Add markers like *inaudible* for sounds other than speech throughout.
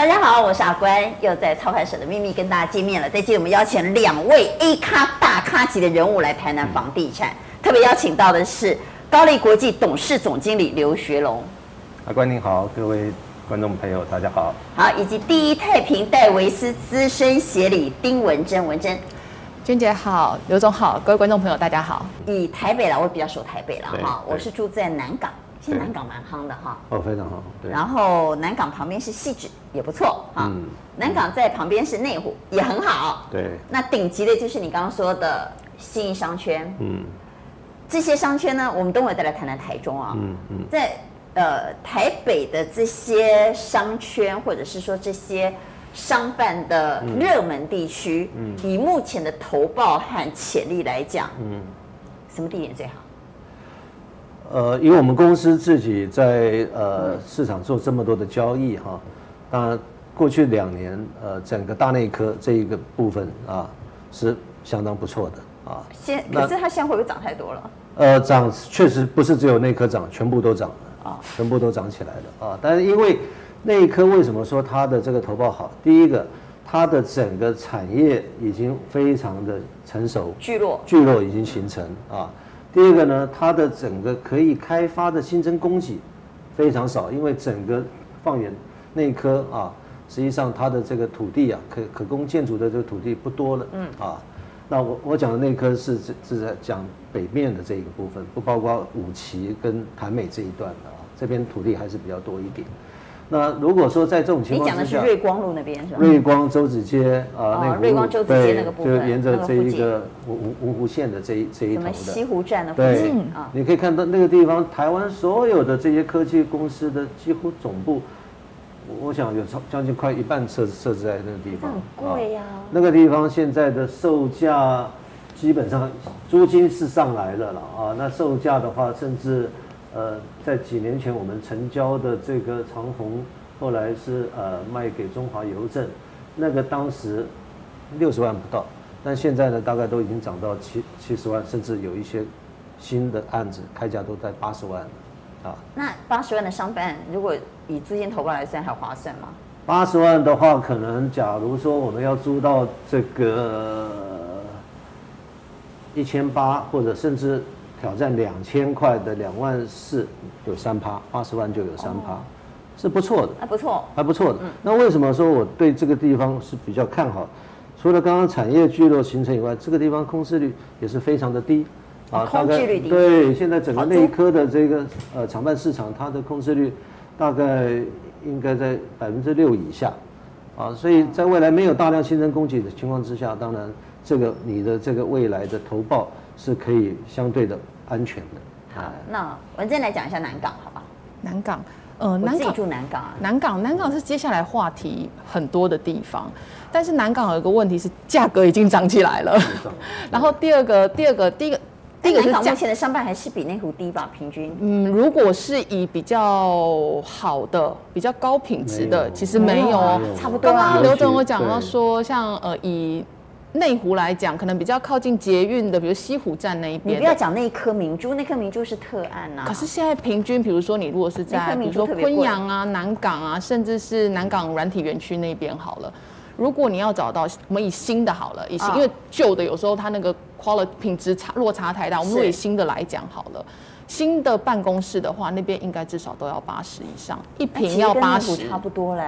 大家好，我是阿关，又在操盘手的秘密跟大家见面了。这期我们邀请两位 A 咖大咖级的人物来台南房地产，特别邀请到的是高丽国际董事总经理刘学龙。阿关您好，各位观众朋友大家好。好，以及第一太平戴维斯资深协理丁文珍，文珍。娟姐好，刘总好，各位观众朋友大家好。以台北来，我比较熟台北了哈，我是住在南港。现在南港蛮夯的哈，哦，非常好。对，然后南港旁边是汐止，也不错哈。嗯，南港在旁边是内湖，也很好。对，那顶级的就是你刚刚说的信义商圈。嗯，这些商圈呢，我们等会再来谈谈台中啊。嗯嗯，在呃台北的这些商圈，或者是说这些商办的热门地区，嗯，以目前的投报和潜力来讲，嗯，什么地点最好？呃，因为我们公司自己在呃市场做这么多的交易哈，当然过去两年呃整个大内科这一个部分啊是相当不错的啊。现可是它现在会不会涨太多了？呃，涨确实不是只有内科涨，全部都涨了啊，全部都涨起来了啊。但是因为内科为什么说它的这个投报好？第一个，它的整个产业已经非常的成熟，聚落聚落已经形成啊。第二个呢，它的整个可以开发的新增供给非常少，因为整个放眼内科啊，实际上它的这个土地啊，可可供建筑的这个土地不多了。嗯啊，那我我讲的内科是是在讲北面的这一个部分，不包括五旗跟潭美这一段的啊，这边土地还是比较多一点。那如果说在这种情况下，你讲的是瑞光路那边是吧？瑞光周子街啊，那个瑞光周子街那个部分，就沿着这一个五五五湖线的这一这一头的。西湖站的附近啊，你可以看到那个地方，台湾所有的这些科技公司的几乎总部，我想有超将近快一半设设置在那个地方。很贵呀。那个地方现在的售价基本上租金是上来了了啊，那售价的话甚至。呃，在几年前我们成交的这个长虹，后来是呃卖给中华邮政，那个当时六十万不到，但现在呢大概都已经涨到七七十万，甚至有一些新的案子开价都在八十万啊。那八十万的商办，如果以资金投报来算，还划算吗？八十万的话，可能假如说我们要租到这个一千八，或者甚至。挑战两千块的两万四有三趴，八十万就有三趴，是不错的，还不错，还不错的。那为什么说我对这个地方是比较看好？除了刚刚产业聚落形成以外，这个地方空置率也是非常的低啊，空置率低。对，现在整个内科的这个呃厂办市场，它的空置率大概应该在百分之六以下啊，所以在未来没有大量新增供给的情况之下，当然这个你的这个未来的投报。是可以相对的安全的。好，那文珍来讲一下南港，好吧？南港，呃，南港住南港啊。南港，南港是接下来话题很多的地方，但是南港有一个问题是价格已经涨起来了。然后第二个，第二个，第一个，第一个是目前的商办还是比内湖低吧？平均？嗯，如果是以比较好的、比较高品质的，其实没有，哦，差不多。刚刚刘总我讲到说，像呃以。内湖来讲，可能比较靠近捷运的，比如西湖站那一边。你不要讲那一颗明珠，那颗明珠是特案啊。可是现在平均，比如说你如果是在，比如说昆阳啊、南港啊，甚至是南港软体园区那边好了，如果你要找到，我们以新的好了，以新，因为旧的有时候它那个 quality 品质差落差太大，我们以新的来讲好了，新的办公室的话，那边应该至少都要八十以上，一坪要八十，差不多嘞。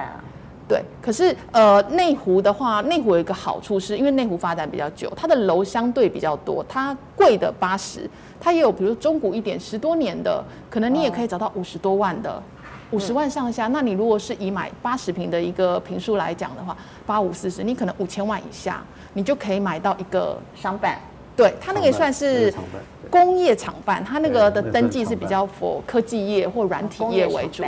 对，可是呃，内湖的话，内湖有一个好处是，因为内湖发展比较久，它的楼相对比较多，它贵的八十，它也有比如中古一点十多年的，可能你也可以找到五十多万的，五十万上下。那你如果是以买八十平的一个平数来讲的话，八五四十，你可能五千万以下，你就可以买到一个商办。对，它那个也算是工业厂办，它那个的登记是比较 for 科技业或软体业为主。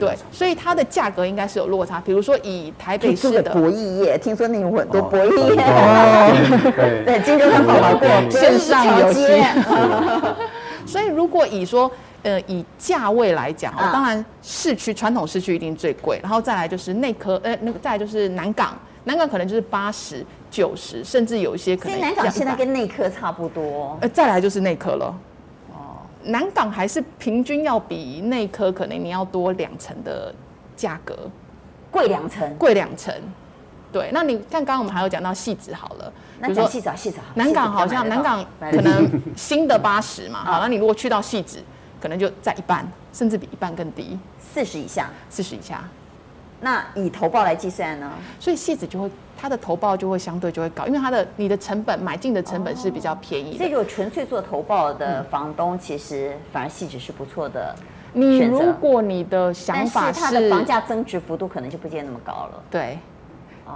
对，所以它的价格应该是有落差。比如说以台北市的博弈业，听说那有很多博弈业。哦，对，今天他跑来过线上游戏。*laughs* 所以如果以说呃以价位来讲，当然市区传统市区一定最贵，然后再来就是内科，呃那个再来就是南港，南港可能就是八十。九十，甚至有一些可能。南港现在跟内科差不多。呃，再来就是内科了。哦，南港还是平均要比内科可能你要多两成的价格。贵两成，贵两成。对，那你看刚刚我们还有讲到汐止好了，那讲汐止啊，汐止南港好像南港可能新的 *laughs* 八十嘛，好，那你如果去到汐止，可能就在一半，甚至比一半更低，四十以下，四十以下。那以投报来计算呢？所以汐止就会它的投报就会相对就会高，因为它的你的成本买进的成本是比较便宜的。所以如果纯粹做投报的房东，其实反而汐止是不错的。你如果你的想法是，它的房价增值幅度可能就不见那么高了。对，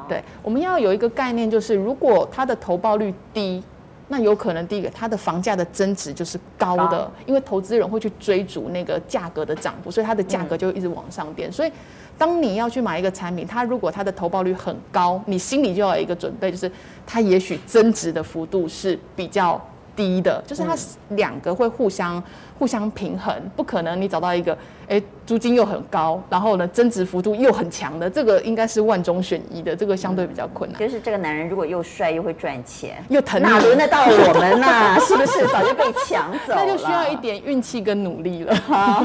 对，我们要有一个概念，就是如果它的投报率低，那有可能第一个它的房价的增值就是高的，高因为投资人会去追逐那个价格的涨幅，所以它的价格就会一直往上垫。所以。当你要去买一个产品，它如果它的投报率很高，你心里就要有一个准备，就是它也许增值的幅度是比较低的，就是它两个会互相互相平衡，不可能你找到一个，哎，租金又很高，然后呢增值幅度又很强的，这个应该是万中选一的，这个相对比较困难。就是这个男人如果又帅又会赚钱，又疼你，哪轮得到我们呢、啊？*laughs* 是不是早就被抢走了？那就需要一点运气跟努力了。好，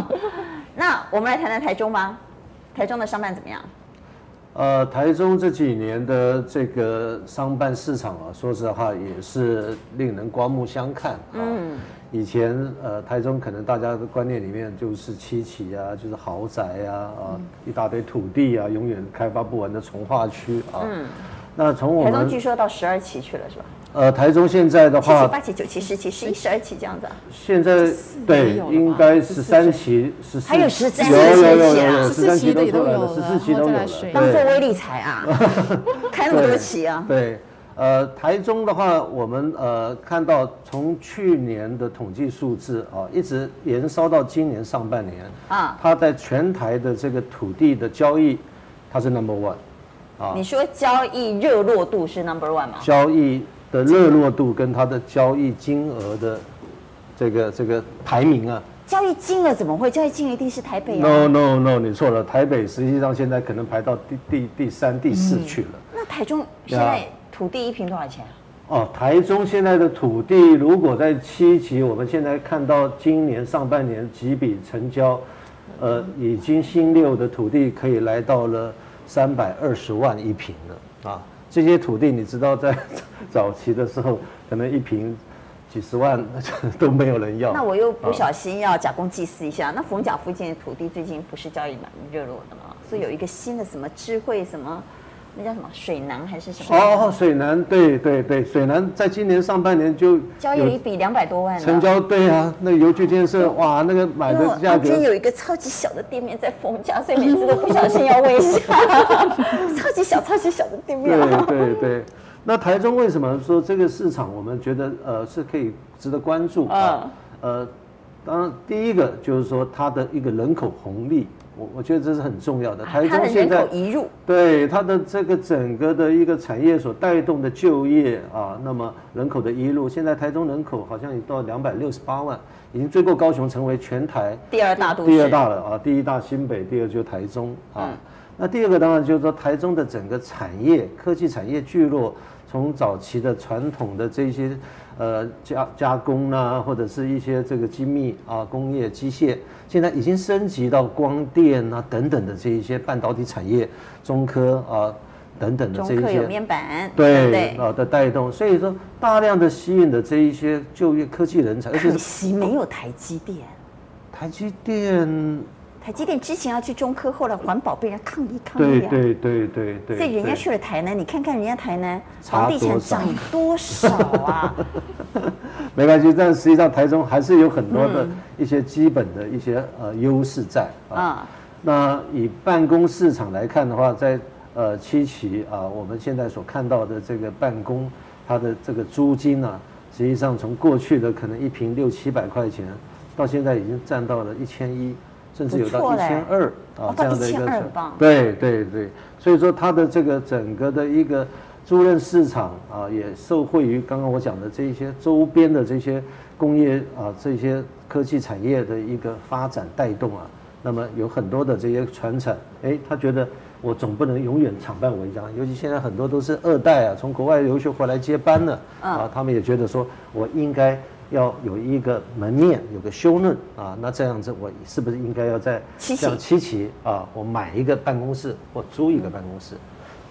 那我们来谈谈台中吧。台中的商办怎么样？呃，台中这几年的这个商办市场啊，说实话也是令人刮目相看啊。嗯。以前呃，台中可能大家的观念里面就是七期啊，就是豪宅啊，啊，一大堆土地啊，永远开发不完的从化区啊。嗯。那从我们台中据说到十二期去了，是吧？呃，台中现在的话，七期、八期、九期、十期、十一、十二期这样子。现在对，应该十三期、十四，还有十三期、有有有有十四期都有了，十四期都有了。当做威力彩啊，*laughs* 开那么多期啊。对，呃，台中的话，我们呃看到从去年的统计数字啊，一直延烧到今年上半年啊，它在全台的这个土地的交易，它是 number one 啊。你说交易热络度是 number one 吗？交易。的热络度跟它的交易金额的这个这个排名啊，交易金额怎么会？交易金额一定是台北啊？No No No，你错了，台北实际上现在可能排到第第第三、第四去了。那台中现在土地一平多少钱？哦，台中现在的土地如果在七级，我们现在看到今年上半年几笔成交，呃，已经新六的土地可以来到了三百二十万一平了啊。这些土地你知道，在 *laughs* 早期的时候，可能一平几十万 *laughs* 都没有人要。那我又不小心要假公济私一下，那逢甲附近的土地最近不是交易蛮热络的吗？所以有一个新的什么智慧什么。那叫什么水南还是什么？哦，水南，对对对，水南在今年上半年就交易了一笔两百多万成交，对啊，那个游具建设，哇，那个买的价格。今天有一个超级小的店面在封家，所以每次都不小心要问一下，*laughs* 超级小、超级小的店面。对对对，那台中为什么说这个市场我们觉得呃是可以值得关注啊？呃，当然第一个就是说它的一个人口红利。我我觉得这是很重要的。台中现在移入，对它的这个整个的一个产业所带动的就业啊，那么人口的移入，现在台中人口好像已到两百六十八万，已经追过高雄，成为全台第二大都市，第二大了啊，第一大新北，第二就是台中啊。那第二个当然就是说台中的整个产业科技产业聚落，从早期的传统的这些。呃，加加工啊，或者是一些这个精密啊工业机械，现在已经升级到光电啊等等的这一些半导体产业，中科啊等等的这一些，有面板，对啊的带动，所以说大量的吸引的这一些就业科技人才，可惜没有台积电，台积电。台积电之前要去中科，后来环保被人抗议抗议啊！对对对对对。所以人家去了台南，你看看人家台南房地产涨多少啊？*laughs* 没关系，但实际上台中还是有很多的一些基本的一些呃优势在啊。那以办公市场来看的话，在呃七期啊，我们现在所看到的这个办公，它的这个租金呢，实际上从过去的可能一平六七百块钱，到现在已经占到了一千一。甚至有到一千二啊，这样的一个，对对对，所以说它的这个整个的一个租赁市场啊，也受惠于刚刚我讲的这一些周边的这些工业啊，这些科技产业的一个发展带动啊，那么有很多的这些传承，哎，他觉得我总不能永远常办文章，尤其现在很多都是二代啊，从国外留学回来接班了啊，他们也觉得说我应该要有一个门面，有个修论啊，那这样子我是不是应该要在像七期啊，我买一个办公室或租一个办公室？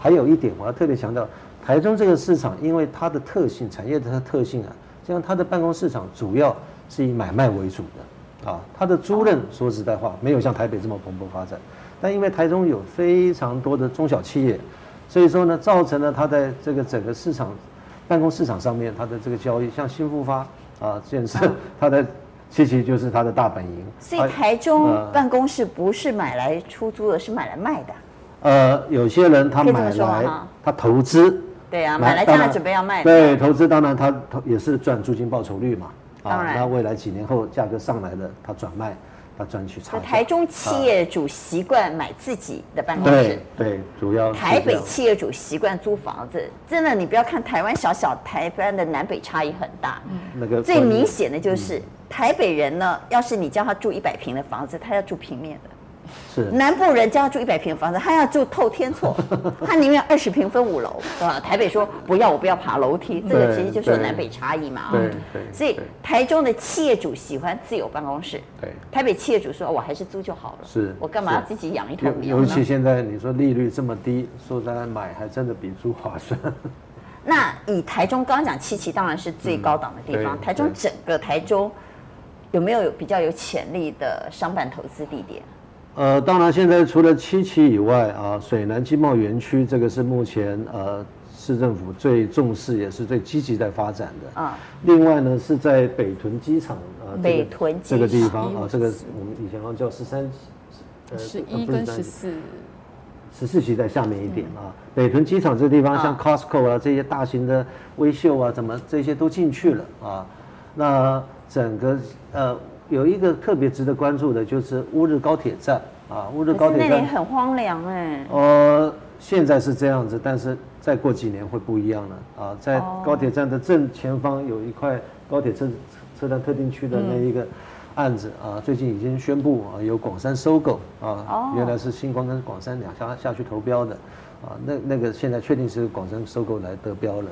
还有一点我要特别强调，台中这个市场因为它的特性，产业的特性啊，像它的办公市场主要是以买卖为主的啊，它的租赁说实在话没有像台北这么蓬勃发展，但因为台中有非常多的中小企业，所以说呢，造成了它在这个整个市场办公市场上面，它的这个交易，像新复发。啊，建设它的七期就是它的大本营，所以台中办公室不是买来出租的，是买来卖的。呃，有些人他买来他投资，对啊，买来将来准备要卖。对，投资当然他投也是赚租金报酬率嘛。当然，那未来几年后价格上来了，他转卖。他赚取差。台中企业主习惯买自己的办公室，对对，主要。台北企业主习惯租房子，真的，你不要看台湾小小，台湾的南北差异很大。嗯，那个最明显的就是台北人呢，要是你叫他住一百平的房子，他要住平面的。是南部人家要住一百平房子，他要住透天厝，*laughs* 他宁愿二十平分五楼，是吧？台北说不要，我不要爬楼梯，这个其实就是南北差异嘛。对对。所以台中的企业主喜欢自有办公室，对。台北企业主说，我还是租就好了，是我干嘛要自己养一头牛？尤其现在你说利率这么低，说在买还真的比租划算。*laughs* 那以台中刚刚讲七期当然是最高档的地方，台中整个台中有没有有比较有潜力的商办投资地点？呃，当然，现在除了七期以外啊，水南经贸园区这个是目前呃市政府最重视也是最积极在发展的啊。另外呢，是在北屯机场啊，北屯这个地方啊，这个我们以前好像叫十三，呃，十一跟十四，十四期在下面一点啊。北屯机场这个地方，像 Costco 啊这些大型的威秀啊，怎么这些都进去了啊？那整个呃。有一个特别值得关注的，就是乌日高铁站啊，乌日高铁站那里很荒凉哎。呃，现在是这样子，但是再过几年会不一样了啊。在高铁站的正前方有一块高铁车车站特定区的那一个案子啊，最近已经宣布啊，由广山收购啊，原来是星光跟广山两家下去投标的啊，那那个现在确定是广山收购来得标了，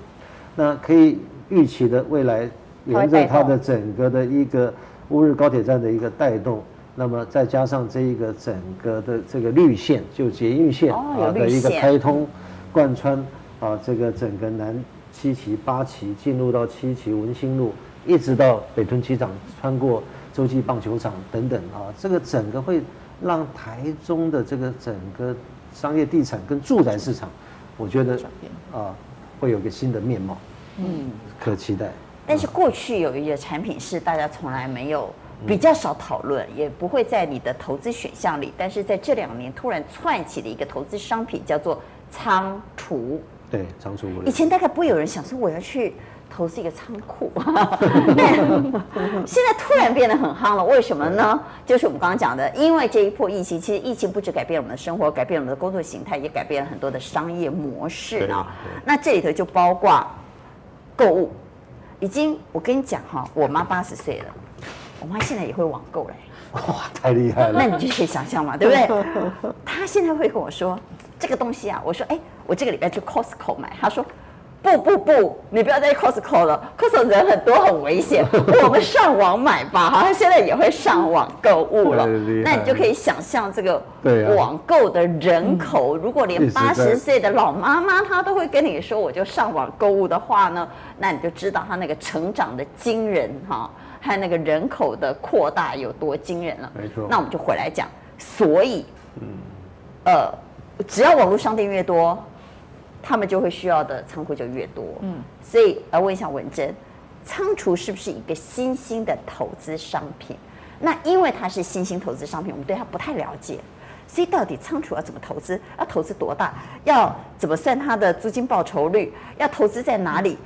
那可以预期的未来沿着它的整个的一个。乌日高铁站的一个带动，那么再加上这一个整个的这个绿线，就捷运线啊的一个开通，贯穿啊这个整个南七旗、八旗，进入到七旗文心路，一直到北屯机场，穿过洲际棒球场等等啊，这个整个会让台中的这个整个商业地产跟住宅市场，我觉得啊会有个新的面貌，嗯，可期待。但是过去有一个产品是大家从来没有比较少讨论，也不会在你的投资选项里。但是在这两年突然窜起的一个投资商品叫做仓储。对，仓储。以前大概不会有人想说我要去投资一个仓库，*laughs* 现在突然变得很夯了。为什么呢？就是我们刚刚讲的，因为这一波疫情，其实疫情不止改变我们的生活，改变我们的工作形态，也改变了很多的商业模式啊。那这里头就包括购物。已经，我跟你讲哈，我妈八十岁了，我妈现在也会网购嘞。哇，太厉害了！那你就可以想象嘛，对不对？*laughs* 她现在会跟我说这个东西啊，我说哎，我这个礼拜去 Costco 买，她说。不不不，你不要再 Costco 了，Costco 人很多，很危险。*laughs* 我们上网买吧，好像现在也会上网购物了。*laughs* 那你就可以想象这个网购的人口，如果连八十岁的老妈妈她都会跟你说，我就上网购物的话呢，那你就知道她那个成长的惊人哈，还有那个人口的扩大有多惊人了。没错。那我们就回来讲，所以，呃，只要网络商店越多。他们就会需要的仓库就越多，嗯，所以来问一下文珍，仓储是不是一个新兴的投资商品？那因为它是新兴投资商品，我们对它不太了解，所以到底仓储要怎么投资？要投资多大？要怎么算它的租金报酬率？要投资在哪里？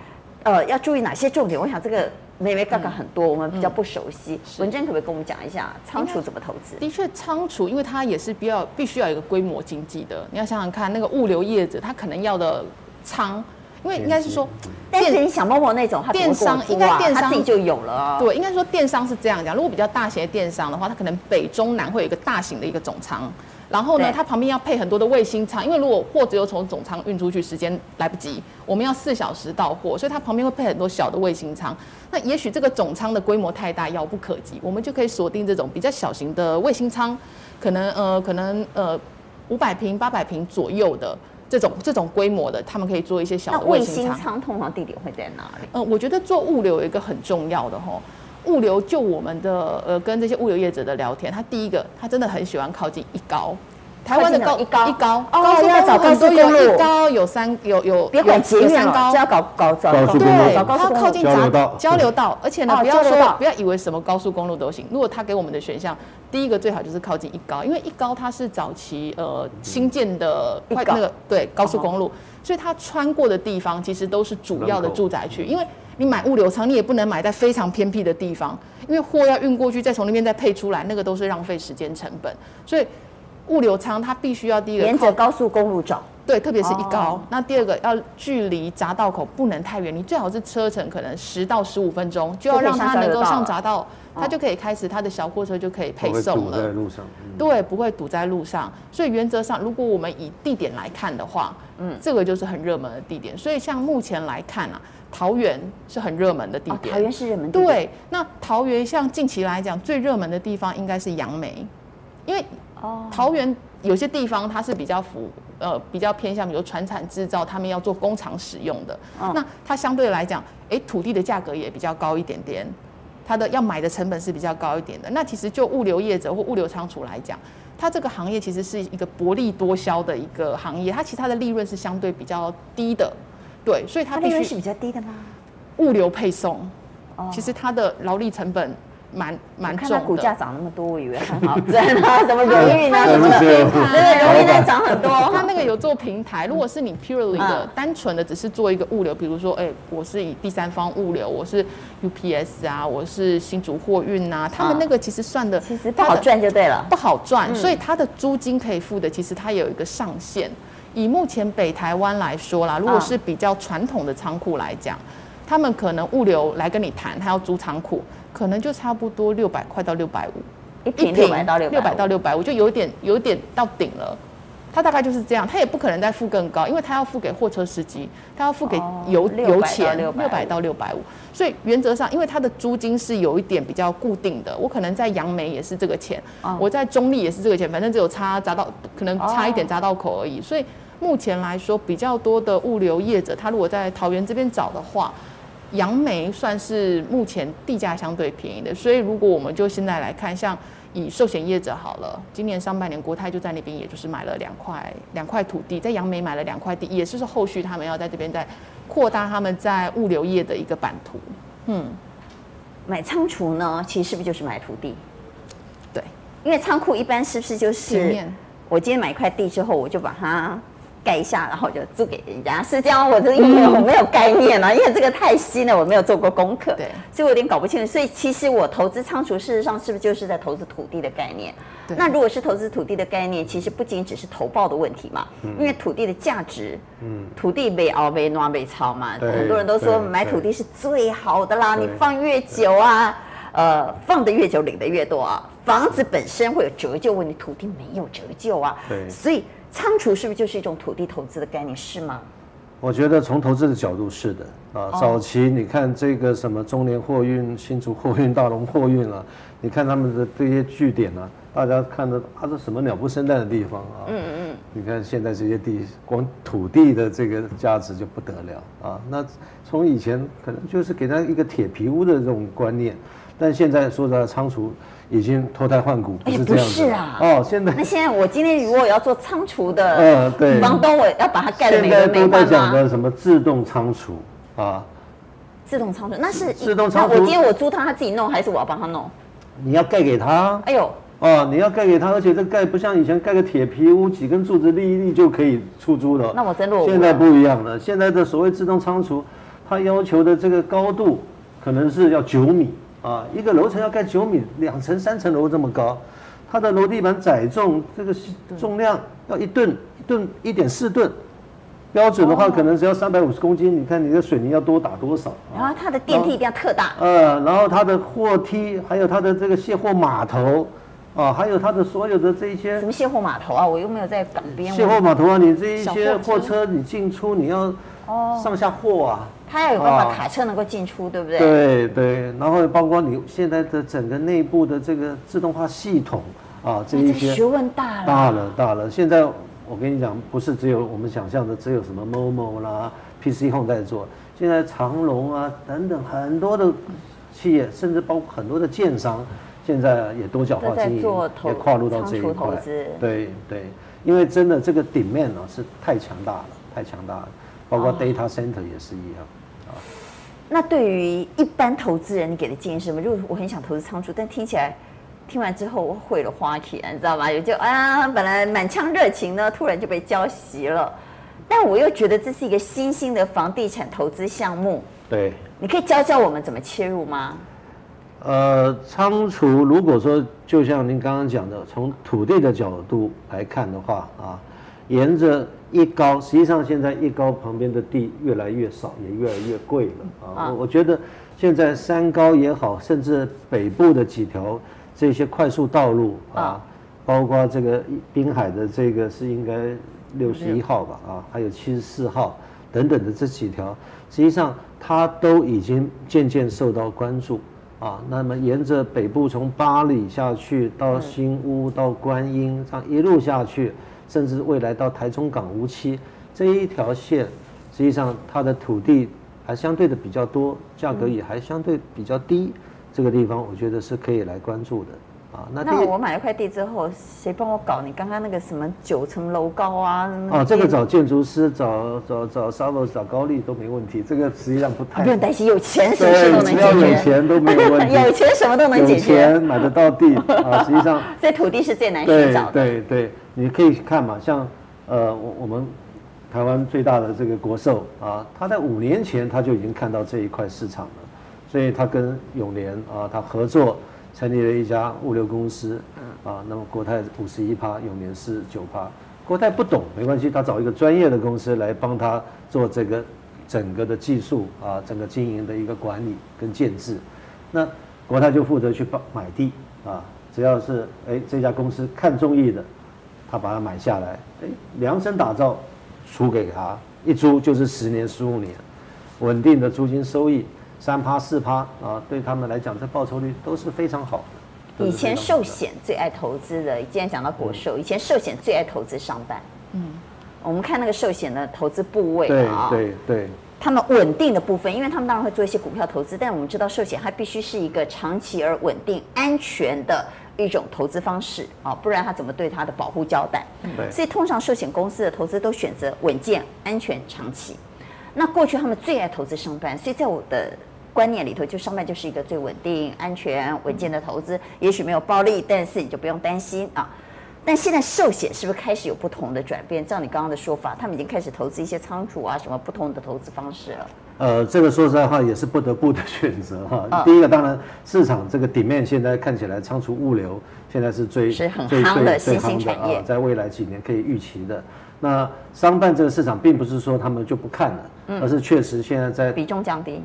呃，要注意哪些重点？我想这个。妹妹刚刚很多，我们比较不熟悉。文珍可不可以跟我们讲一下仓储怎么投资？的确，仓储因为它也是比较必须要有一个规模经济的。你要想想看，那个物流业者他可能要的仓因为应该是说，但是你想某某那种，电商应该电商自己就有了啊。对，应该说电商是这样讲。如果比较大型的电商的话，它可能北中南会有一个大型的一个总仓。然后呢，它旁边要配很多的卫星仓，因为如果货只有从总仓运出去，时间来不及，我们要四小时到货，所以它旁边会配很多小的卫星仓。那也许这个总仓的规模太大，遥不可及，我们就可以锁定这种比较小型的卫星仓，可能呃可能呃五百平、八百平左右的这种这种规模的，他们可以做一些小的卫星仓。通常地点会在哪里？呃，我觉得做物流有一个很重要的吼，物流就我们的呃跟这些物流业者的聊天，他第一个他真的很喜欢靠近一高。台湾的高一高。一高。高速公路很多有一高有三有有有有三高，要搞搞找高速公路，对，它靠近交流道，交流道，而且呢，不要说不要以为什么高速公路都行。如果他给我们的选项，第一个最好就是靠近一高，因为一高它是早期呃新建的快那个对高速公路，所以它穿过的地方其实都是主要的住宅区。因为你买物流仓，你也不能买在非常偏僻的地方，因为货要运过去，再从那边再配出来，那个都是浪费时间成本，所以。物流仓它必须要第一个沿着高速公路走，对，特别是一高。哦、那第二个要距离匝道口不能太远，你最好是车程可能十到十五分钟，就要让它能够上匝道，它就可以开始它的小货车就可以配送了。堵在路上，嗯、对，不会堵在路上。所以原则上，如果我们以地点来看的话，嗯，这个就是很热门的地点。所以像目前来看啊，桃园是很热门的地点。哦、桃园是热门地点。对，那桃园像近期来讲最热门的地方应该是杨梅，因为。哦，桃园有些地方它是比较符，呃，比较偏向，比如船产制造，他们要做工厂使用的。哦、那它相对来讲，哎、欸，土地的价格也比较高一点点，它的要买的成本是比较高一点的。那其实就物流业者或物流仓储来讲，它这个行业其实是一个薄利多销的一个行业，它其他的利润是相对比较低的。对，所以它利润是比较低的吗？物流配送，哦、其实它的劳力成本。蛮蛮重的，看它股价涨那么多，我以为很好。*laughs* 赚啊，什么荣誉啊什么 *laughs* 的，对对，荣誉在涨很多。它那个有做平台，如果是你 purely 的单纯的只是做一个物流，比如说，哎，我是以第三方物流，我是 UPS 啊，我是新竹货运啊，他们那个其实算的其实不好赚就对了，不好赚，所以它的租金可以付的，其实它有一个上限。以目前北台湾来说啦，如果是比较传统的仓库来讲，他们可能物流来跟你谈，他要租仓库。可能就差不多六百块到六百五，一坪六百到六六百到六百五，就有点有点到顶了。他大概就是这样，他也不可能再付更高，因为他要付给货车司机，他要付给油、哦、油钱六百到六百五。所以原则上，因为他的租金是有一点比较固定的，我可能在杨梅也是这个钱，哦、我在中立也是这个钱，反正只有差砸到，可能差一点砸到口而已。哦、所以目前来说，比较多的物流业者，他如果在桃园这边找的话。杨梅算是目前地价相对便宜的，所以如果我们就现在来看，像以寿险业者好了，今年上半年国泰就在那边，也就是买了两块两块土地，在杨梅买了两块地，也是说后续他们要在这边再扩大他们在物流业的一个版图。嗯，买仓储呢，其实是不是就是买土地？对，因为仓库一般是不是就是我今天买一块地之后，我就把它。盖一下，然后就租给人家，是这样。我这个因为我没有概念啊，因为这个太新了，我没有做过功课，对，所以我有点搞不清楚。所以其实我投资仓储，事实上是不是就是在投资土地的概念？那如果是投资土地的概念，其实不仅只是投报的问题嘛，嗯、因为土地的价值，嗯，土地被熬被暖被炒嘛，对很多人都说买土地是最好的啦，你放越久啊，呃，放的越久领的越多啊，房子本身会有折旧问题，土地没有折旧啊，对，所以。仓储是不是就是一种土地投资的概念，是吗？我觉得从投资的角度是的啊。早期你看这个什么中联货运、新竹货运、大龙货运啊，你看他们的这些据点啊，大家看到啊，这什么鸟不生蛋的地方啊？嗯嗯嗯。你看现在这些地，光土地的这个价值就不得了啊。那从以前可能就是给他一个铁皮屋的这种观念，但现在说的仓储。已经脱胎换骨，不是这样子。不是啊。哦，现在。那现在我今天如果要做仓储的，嗯，对。房东我要把它盖的美轮美奂？现在都在讲的什么自动仓储啊？自动仓储，那是自动仓储。我今天我租他，他自己弄，还是我要帮他弄？你要盖给他。哎呦。哦，你要盖给他，而且这盖不像以前盖个铁皮屋，几根柱子立一立就可以出租了。那我真落伍。现在不一样了，现在的所谓自动仓储，它要求的这个高度可能是要九米。啊，一个楼层要盖九米，两层、三层楼这么高，它的楼地板载重这个重量要一吨，一吨一点四吨，标准的话可能只要三百五十公斤，你看你的水泥要多打多少？然后它的电梯一定要特大。呃，然后它的货梯，还有它的这个卸货码头，啊，还有它的所有的这一些。什么卸货码头啊？我又没有在港边。卸货码头啊，你这一些货车你进出你要上下货啊。它要有办法卡车能够进出，啊、对不对？对对，然后包括你现在的整个内部的这个自动化系统啊，这一些学问大了，大了大了。现在我跟你讲，不是只有我们想象的，只有什么 Momo 啦、PC Home 在做，现在长隆啊等等很多的企业，甚至包括很多的建商，现在也多角化经营，也跨入到这一块。对对，因为真的这个 demand 呢是太强大了，太强大了，包括 data center 也是一样。啊那对于一般投资人，你给的建议是什么？如果我很想投资仓储，但听起来听完之后我毁了花田，你知道吗？也就啊，本来满腔热情呢，突然就被浇熄了。但我又觉得这是一个新兴的房地产投资项目。对，你可以教教我们怎么切入吗？呃，仓储如果说就像您刚刚讲的，从土地的角度来看的话啊，沿着。一高，实际上现在一高旁边的地越来越少，也越来越贵了啊！我我觉得现在三高也好，甚至北部的几条这些快速道路啊，包括这个滨海的这个是应该六十一号吧啊，还有七十四号等等的这几条，实际上它都已经渐渐受到关注啊。那么沿着北部从八里下去到新屋到观音，这样一路下去。甚至未来到台中港乌溪这一条线，实际上它的土地还相对的比较多，价格也还相对比较低。这个地方我觉得是可以来关注的啊。那那我买了块地之后，谁帮我搞？你刚刚那个什么九层楼高啊？哦，这个找建筑师、找找找 Savills 找高丽都没问题。这个实际上不太不用担心，有钱什么事都能解决。只要有钱都没有问题。有钱什么都能解决。有钱买得到地啊，实际上这土地是最难寻找的。对对对。你可以看嘛，像，呃，我我们台湾最大的这个国寿啊，他在五年前他就已经看到这一块市场了，所以他跟永联啊，他合作成立了一家物流公司，啊，那么国泰五十一趴，永联是九趴，国泰不懂没关系，他找一个专业的公司来帮他做这个整个的技术啊，整个经营的一个管理跟建制，那国泰就负责去帮买地啊，只要是哎这家公司看中意的。他把它买下来，哎，量身打造，租给他，一租就是十年、十五年，稳定的租金收益，三趴四趴啊，对他们来讲，这报酬率都是非常好的。以前寿险最爱投资的，既然讲到国寿，以前寿险最爱投资商办。嗯，我们看那个寿险的投资部位啊，对对对，他们稳定的部分，因为他们当然会做一些股票投资，但我们知道寿险它必须是一个长期而稳定、安全的。一种投资方式啊，不然他怎么对他的保护交代？对，所以通常寿险公司的投资都选择稳健、安全、长期。那过去他们最爱投资商办，所以在我的观念里头，就商办就是一个最稳定、安全、稳健的投资。也许没有暴利，但是你就不用担心啊。但现在寿险是不是开始有不同的转变？照你刚刚的说法，他们已经开始投资一些仓储啊，什么不同的投资方式了。呃，这个说实在话也是不得不的选择哈。哦、第一个当然市场这个 demand 现在看起来仓储物流现在是最是很夯的新兴产业，啊，在未来几年可以预期的。那商办这个市场并不是说他们就不看了，嗯、而是确实现在在比重降低，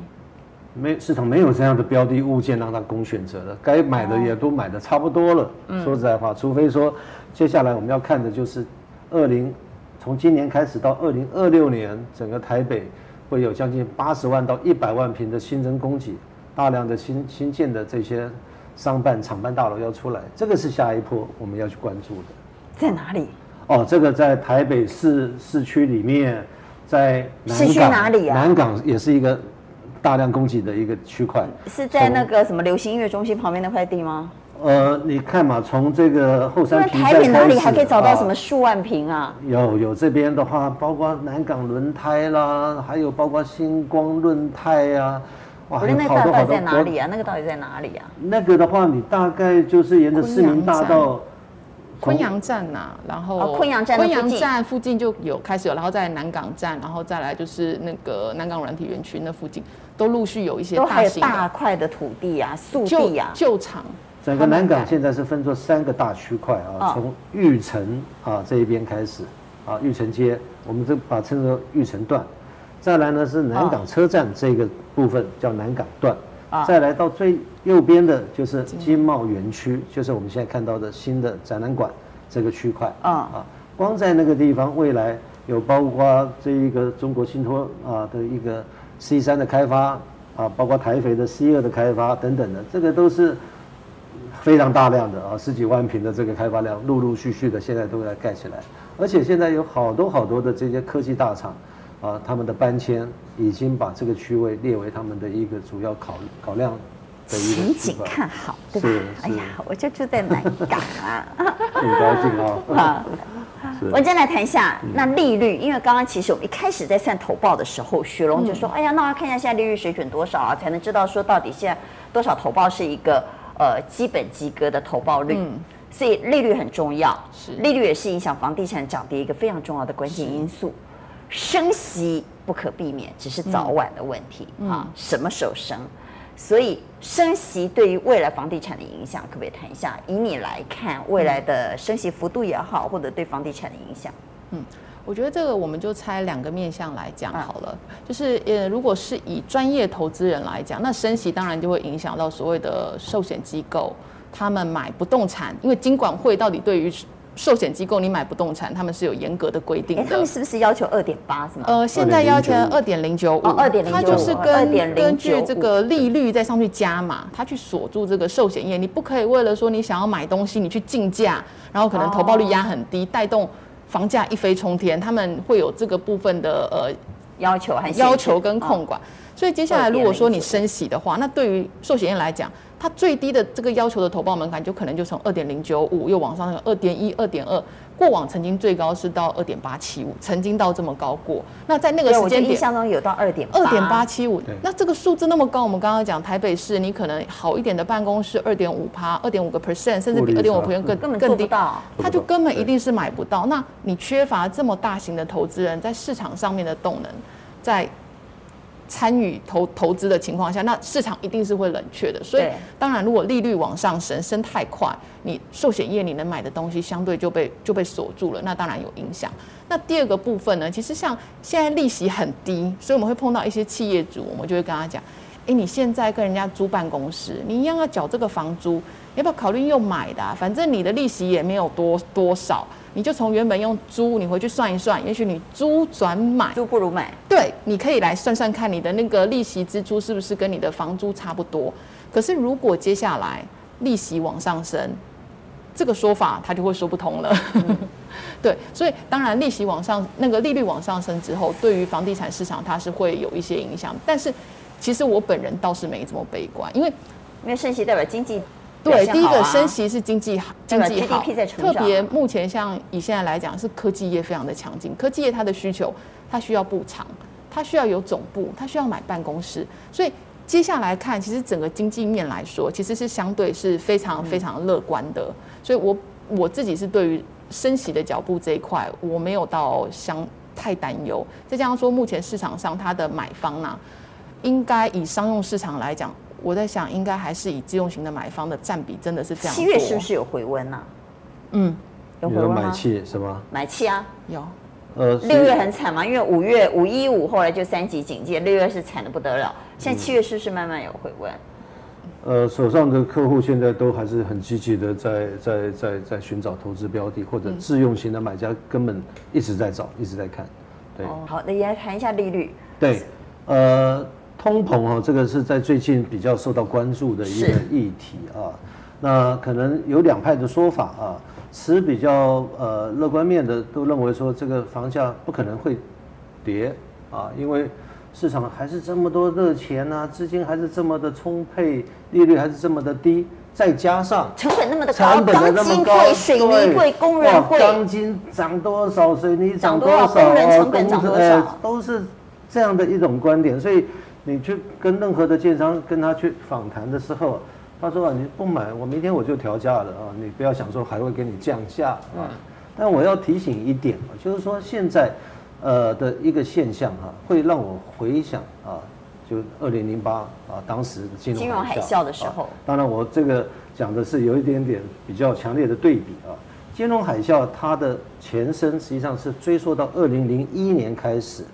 没市场没有这样的标的物件让他供选择了，该买的也都买的差不多了。哦、说实在话，除非说接下来我们要看的就是二零从今年开始到二零二六年整个台北。会有将近八十万到一百万平的新增供给，大量的新新建的这些商办厂办大楼要出来，这个是下一波我们要去关注的。在哪里？哦，这个在台北市市区里面，在南港。市区哪里啊？南港也是一个大量供给的一个区块。是在那个什么流行音乐中心旁边那块地吗？呃，你看嘛，从这个后山坪台北哪里还可以找到什么数万平啊？有有这边的话，包括南港轮胎啦，还有包括星光轮胎呀，哇，那个到底在哪里啊？那个到底在哪里啊？那个的话，你大概就是沿着市民大道，昆阳站呐，然后昆阳站，昆阳站附近就有开始有，然后在南港站，然后再来就是那个南港软体园区那附近，都陆续有一些大型大块的土地啊，速地啊，旧厂。整个南港现在是分作三个大区块啊，从玉城啊这一边开始啊，玉城街我们这把称作玉城段。再来呢是南港车站这个部分叫南港段，再来到最右边的就是经贸园区，就是我们现在看到的新的展览馆这个区块。啊啊，光在那个地方，未来有包括这一个中国信托啊的一个 C 三的开发啊，包括台肥的 C 二的开发等等的，这个都是非常大量的啊，十几万平的这个开发量，陆陆续续的现在都在盖起来，而且现在有好多好多的这些科技大厂。啊，他们的搬迁已经把这个区位列为他们的一个主要考考量的一个。前景看好，对吧？哎呀，我就住在南港啊，*laughs* 很高兴啊。*laughs* 啊，我们先来谈一下那利率，因为刚刚其实我们一开始在算投报的时候，雪龙就说：“哎呀，那我要看一下现在利率水准多少啊，才能知道说到底现在多少投报是一个呃基本及格的投报率。”所以利率很重要，是利率也是影响房地产涨跌一个非常重要的关键因素。升息不可避免，只是早晚的问题、嗯、啊。什么时候升？所以升息对于未来房地产的影响，可不可以谈一下？以你来看，未来的升息幅度也好，或者对房地产的影响？嗯，我觉得这个我们就拆两个面向来讲好了。嗯、就是呃，如果是以专业投资人来讲，那升息当然就会影响到所谓的寿险机构，他们买不动产，因为金管会到底对于寿险机构，你买不动产，他们是有严格的规定的。他们是不是要求二点八？是吗？呃，现在要求二点零九五。二点零九五。它就是跟根据这个利率再上去加码，它去锁住这个寿险业。你不可以为了说你想要买东西，你去竞价，然后可能投报率压很低，带动房价一飞冲天。他们会有这个部分的呃要求，还要求跟控管。所以接下来如果说你升息的话，那对于寿险业来讲。它最低的这个要求的投报门槛，就可能就从二点零九五又往上那个二点一、二点二，过往曾经最高是到二点八七五，曾经到这么高过。那在那个时间点，印象中有到二点二点八七五。那这个数字那么高，我们刚刚讲台北市，你可能好一点的办公室二点五趴，二点五个 percent，甚至比二点五 percent 更根本更低，它就根本一定是买不到。那你缺乏这么大型的投资人在市场上面的动能，在。参与投投资的情况下，那市场一定是会冷却的。所以，当然，如果利率往上升，升太快，你寿险业你能买的东西相对就被就被锁住了，那当然有影响。那第二个部分呢，其实像现在利息很低，所以我们会碰到一些企业主，我们就会跟他讲：哎，你现在跟人家租办公室，你一样要缴这个房租，要不要考虑用买的啊？反正你的利息也没有多多少。你就从原本用租，你回去算一算，也许你租转买，租不如买。对，你可以来算算看，你的那个利息支出是不是跟你的房租差不多？可是如果接下来利息往上升，这个说法它就会说不通了。嗯、*laughs* 对，所以当然利息往上，那个利率往上升之后，对于房地产市场它是会有一些影响。但是其实我本人倒是没这么悲观，因为因为升息代表经济。对，第一个升息是经济好，经济好，特别目前像以现在来讲，是科技业非常的强劲。科技业它的需求，它需要布厂，它需要有总部，它需要买办公室。所以接下来看，其实整个经济面来说，其实是相对是非常非常乐观的。所以我我自己是对于升息的脚步这一块，我没有到相太担忧。再加上说，目前市场上它的买方呢，应该以商用市场来讲。我在想，应该还是以自用型的买方的占比真的是这样多。七月是不是有回温呢？嗯，有回温吗？买气是吗？买气啊，有。呃，六月很惨嘛，因为五月五一五后来就三级警戒，六月是惨的不得了。现在七月是不是慢慢有回温？呃，手上的客户现在都还是很积极的在在在在寻找投资标的，或者自用型的买家根本一直在找，一直在看。对，哦、好，那也来谈一下利率。对，呃。通膨啊，这个是在最近比较受到关注的一个议题啊。那可能有两派的说法啊，持比较呃乐观面的都认为说这个房价不可能会跌啊，因为市场还是这么多热钱呐，资金还是这么的充沛，利率还是这么的低，再加上成本那么的高，钢筋贵，水泥贵，工人贵，钢筋涨多少，水泥涨多少，工人成本涨多少，都是这样的一种观点，所以。你去跟任何的建商跟他去访谈的时候，他说啊，你不买，我明天我就调价了啊，你不要想说还会给你降价啊。但我要提醒一点啊，就是说现在，呃的一个现象哈，会让我回想啊，就二零零八啊当时的金融海啸的时候。当然我这个讲的是有一点点比较强烈的对比啊。金融海啸它的前身实际上是追溯到二零零一年开始，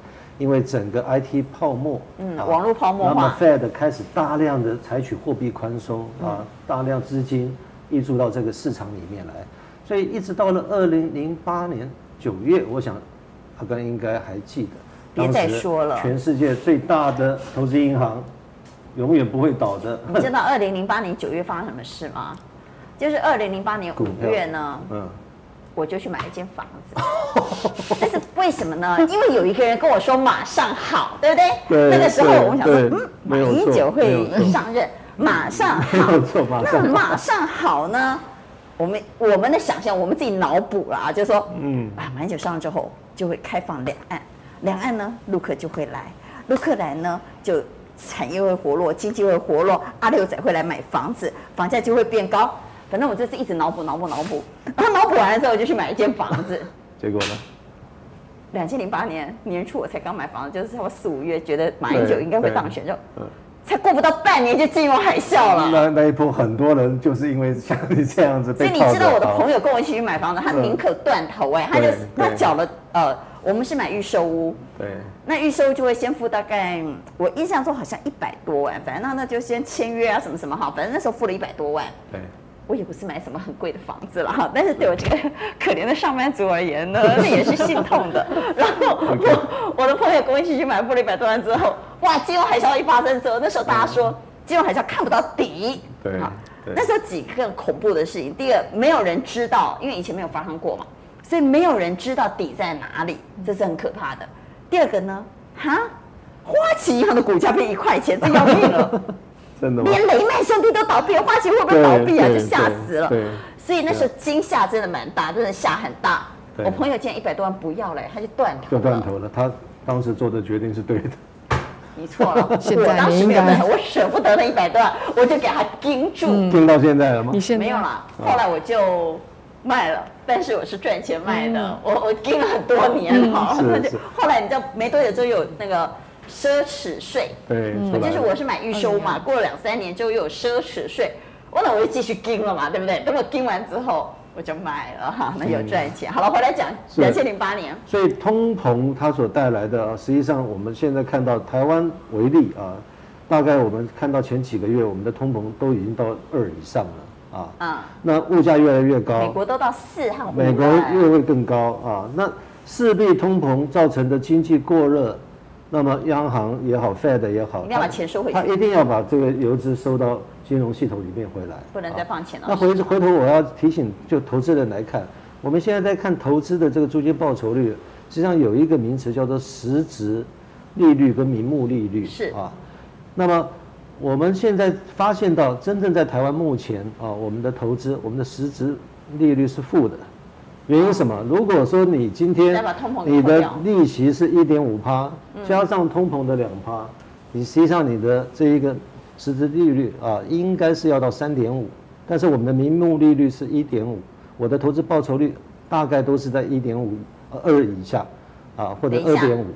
因为整个 IT 泡沫，嗯，啊、网络泡沫化，那么 Fed 开始大量的采取货币宽松啊，大量资金溢注到这个市场里面来，所以一直到了二零零八年九月，我想阿甘应该还记得，别再说了，全世界最大的投资银行。永远不会倒的。你知道二零零八年九月发生什么事吗？就是二零零八年五月呢，嗯，我就去买一间房子。这是为什么呢？*laughs* 因为有一个人跟我说马上好，对不对？对。那个时候我们想说，嗯，马英九会上任，马上好。*laughs* 那马上好呢？我们我们的想象，我们自己脑补了啊，就是说，嗯啊，马英九上任之后就会开放两岸，两岸呢，陆客就会来，陆客来呢就。产业会活络，经济会活络，阿六仔会来买房子，房价就会变高。反正我就是一直脑补、脑补、脑补，然后脑补完了之后，我就去买一间房子。*laughs* 结果呢？两千零八年年初我才刚买房子，就是差不多四五月，觉得马英九应该会当选，就才过不到半年就进入海啸了。那那一波很多人就是因为像你这样子，所以你知道我的朋友跟我一起去买房子，他宁可断头哎，他就他缴了呃。我们是买预售屋，对，那预售就会先付大概，我印象中好像一百多万，反正那那就先签约啊什么什么哈，反正那时候付了一百多万。对，我也不是买什么很贵的房子了哈，*laughs* 但是对我这个可怜的上班族而言呢，那也是心痛的。*laughs* 然后我我的朋友跟我一起去买，付了一百多万之后，哇，金融海啸一发生之后，那时候大家说金融海啸看不到底，对，那时候几个恐怖的事情，第二没有人知道，因为以前没有发生过嘛。所以没有人知道底在哪里，这是很可怕的。第二个呢，哈，花旗银行的股价变一块钱，这要命了，真的吗？连雷曼兄弟都倒闭了，花旗会不会倒闭啊？就吓死了。所以那时候惊吓真的蛮大，真的吓很大。我朋友见一百多万不要了，他就断头了。就断头了。他当时做的决定是对的。你错了，*laughs* 我当时没有，我舍不得那一百多万，我就给他盯住。盯到现在了吗？你现在没有了。后来我就。卖了，但是我是赚钱卖的，嗯、我我盯了很多年哈，那、嗯、*laughs* 就后来你知道没多久就有那个奢侈税，对，嗯、就是我是买预收嘛，嗯、过了两三年就又有奢侈税，我那我就继续盯了嘛，对不对？等我盯完之后我就卖了哈，那有赚钱。嗯、好了，回来讲两千零八年，所以通膨它所带来的，实际上我们现在看到台湾为例啊，大概我们看到前几个月我们的通膨都已经到二以上了。啊，嗯，那物价越来越高，美国都到四和五，美国又会更高啊。那势必通膨造成的经济过热，那么央行也好，Fed 也好，一定要把钱收回去，他一定要把这个游资收到金融系统里面回来，不能再放钱了。那回回头我要提醒，就投资人来看，我们现在在看投资的这个租金报酬率，实际上有一个名词叫做实质利率跟名目利率，是啊，那么。我们现在发现到，真正在台湾目前啊，我们的投资，我们的实质利率是负的，原因什么？如果说你今天你的利息是一点五趴，加上通膨的两趴，你实际上你的这一个实质利率啊，应该是要到三点五，但是我们的名目利率是一点五，我的投资报酬率大概都是在一点五二以下，啊，或者二点五。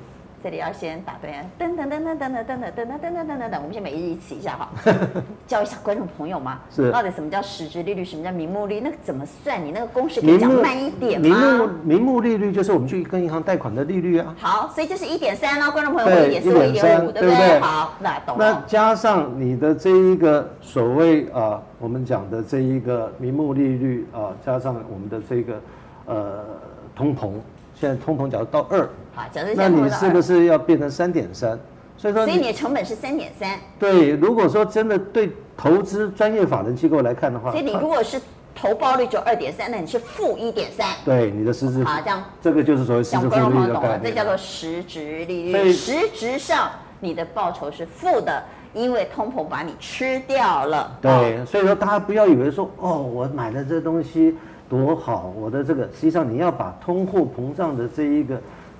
这里要先打断，噔噔噔噔噔噔噔噔噔噔噔噔噔噔，我们先每日一起一下哈，*laughs* 教一下观众朋友嘛，是到底什么叫实质利率，什么叫名目利率，那个怎么算？你那个公式可以讲慢一点吗？名目名目利率就是我们去跟银行贷款的利率啊。好，所以就是一点三哦，观众朋友，一点四、一点五，对不对？好，那懂。那加上你的这一个所谓啊，我们讲的这一个名目利率啊，加上我们的这个呃通膨。现在通膨假如到二，好，假设那你是不是要变成三点三？所以说，所以你的成本是三点三。对，如果说真的对投资专业法人机构来看的话，所以你如果是投报率就二点三，那你是负一点三。对，你的实质好这样，这个就是所谓实质利率的概念，这叫做实质利率。实质上你的报酬是负的，因为通膨把你吃掉了。对，所以说大家不要以为说哦，我买的这东西。多好！我的这个，实际上你要把通货膨胀的这一个，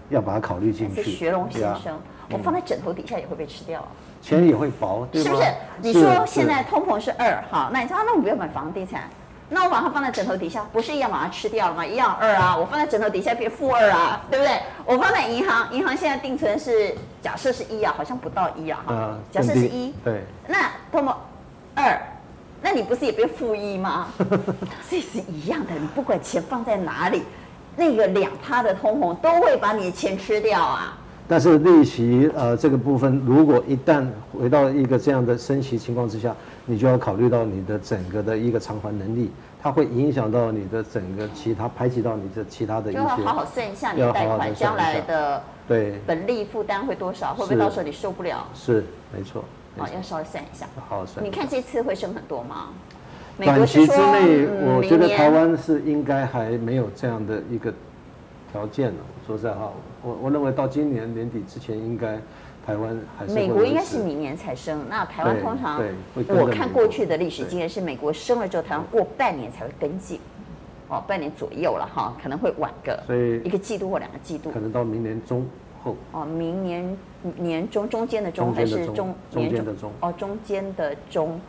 要把它考虑进去。学龙先生，啊、我放在枕头底下也会被吃掉，钱也会薄，对吧？是不是？你说现在通膨是二，好，那你说啊，那我不要买房地产，那我把它放在枕头底下，不是一样把它吃掉了吗？一样二啊，我放在枕头底下变负二啊，对不对？我放在银行，银行现在定存是假设是一啊，好像不到一啊，哈，假设是一，对，那通膨二。那你不是也被负一吗？*laughs* 所以是一样的，你不管钱放在哪里，那个两趴的通膨都会把你的钱吃掉啊。但是利息呃这个部分，如果一旦回到一个这样的升息情况之下，你就要考虑到你的整个的一个偿还能力，它会影响到你的整个其他排挤到你的其他的一些。就要好好算一下你的贷款将来的对本利负担会多少，会不会到时候你受不了？是没错。好，要稍微算一下。好好算。你看这次会升很多吗？短期之内，我觉得台湾是应该还没有这样的一个条件了。说实在话，我我认为到今年年底之前，应该台湾还是。美国应该是明年才升，那台湾通常我看过去的历史经验是，美国升了之后，台湾过半年才会跟进，哦，半年左右了哈，可能会晚个，所以一个季度或两个季度，可能到明年中后。哦，明年年中中间的中还是中年中的中？哦，中间的中。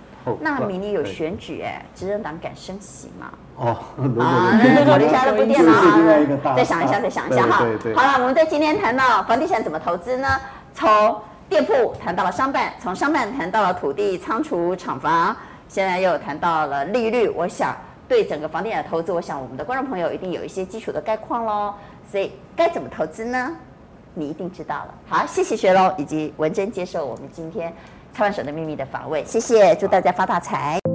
那明年有选举哎，执政党敢升息吗？哦，*laughs* 啊，那考虑一下这部电脑啊，再想一下，再想一下哈。好了，我们在今天谈到房地产怎么投资呢？从店铺谈到了商办，从商办谈到了土地、仓储、厂房，现在又谈到了利率。我想对整个房地产投资，我想我们的观众朋友一定有一些基础的概况喽。所以该怎么投资呢？你一定知道了。好，谢谢学龙以及文珍接受我们今天《操盘手的秘密》的访问，谢谢，祝大家发大财。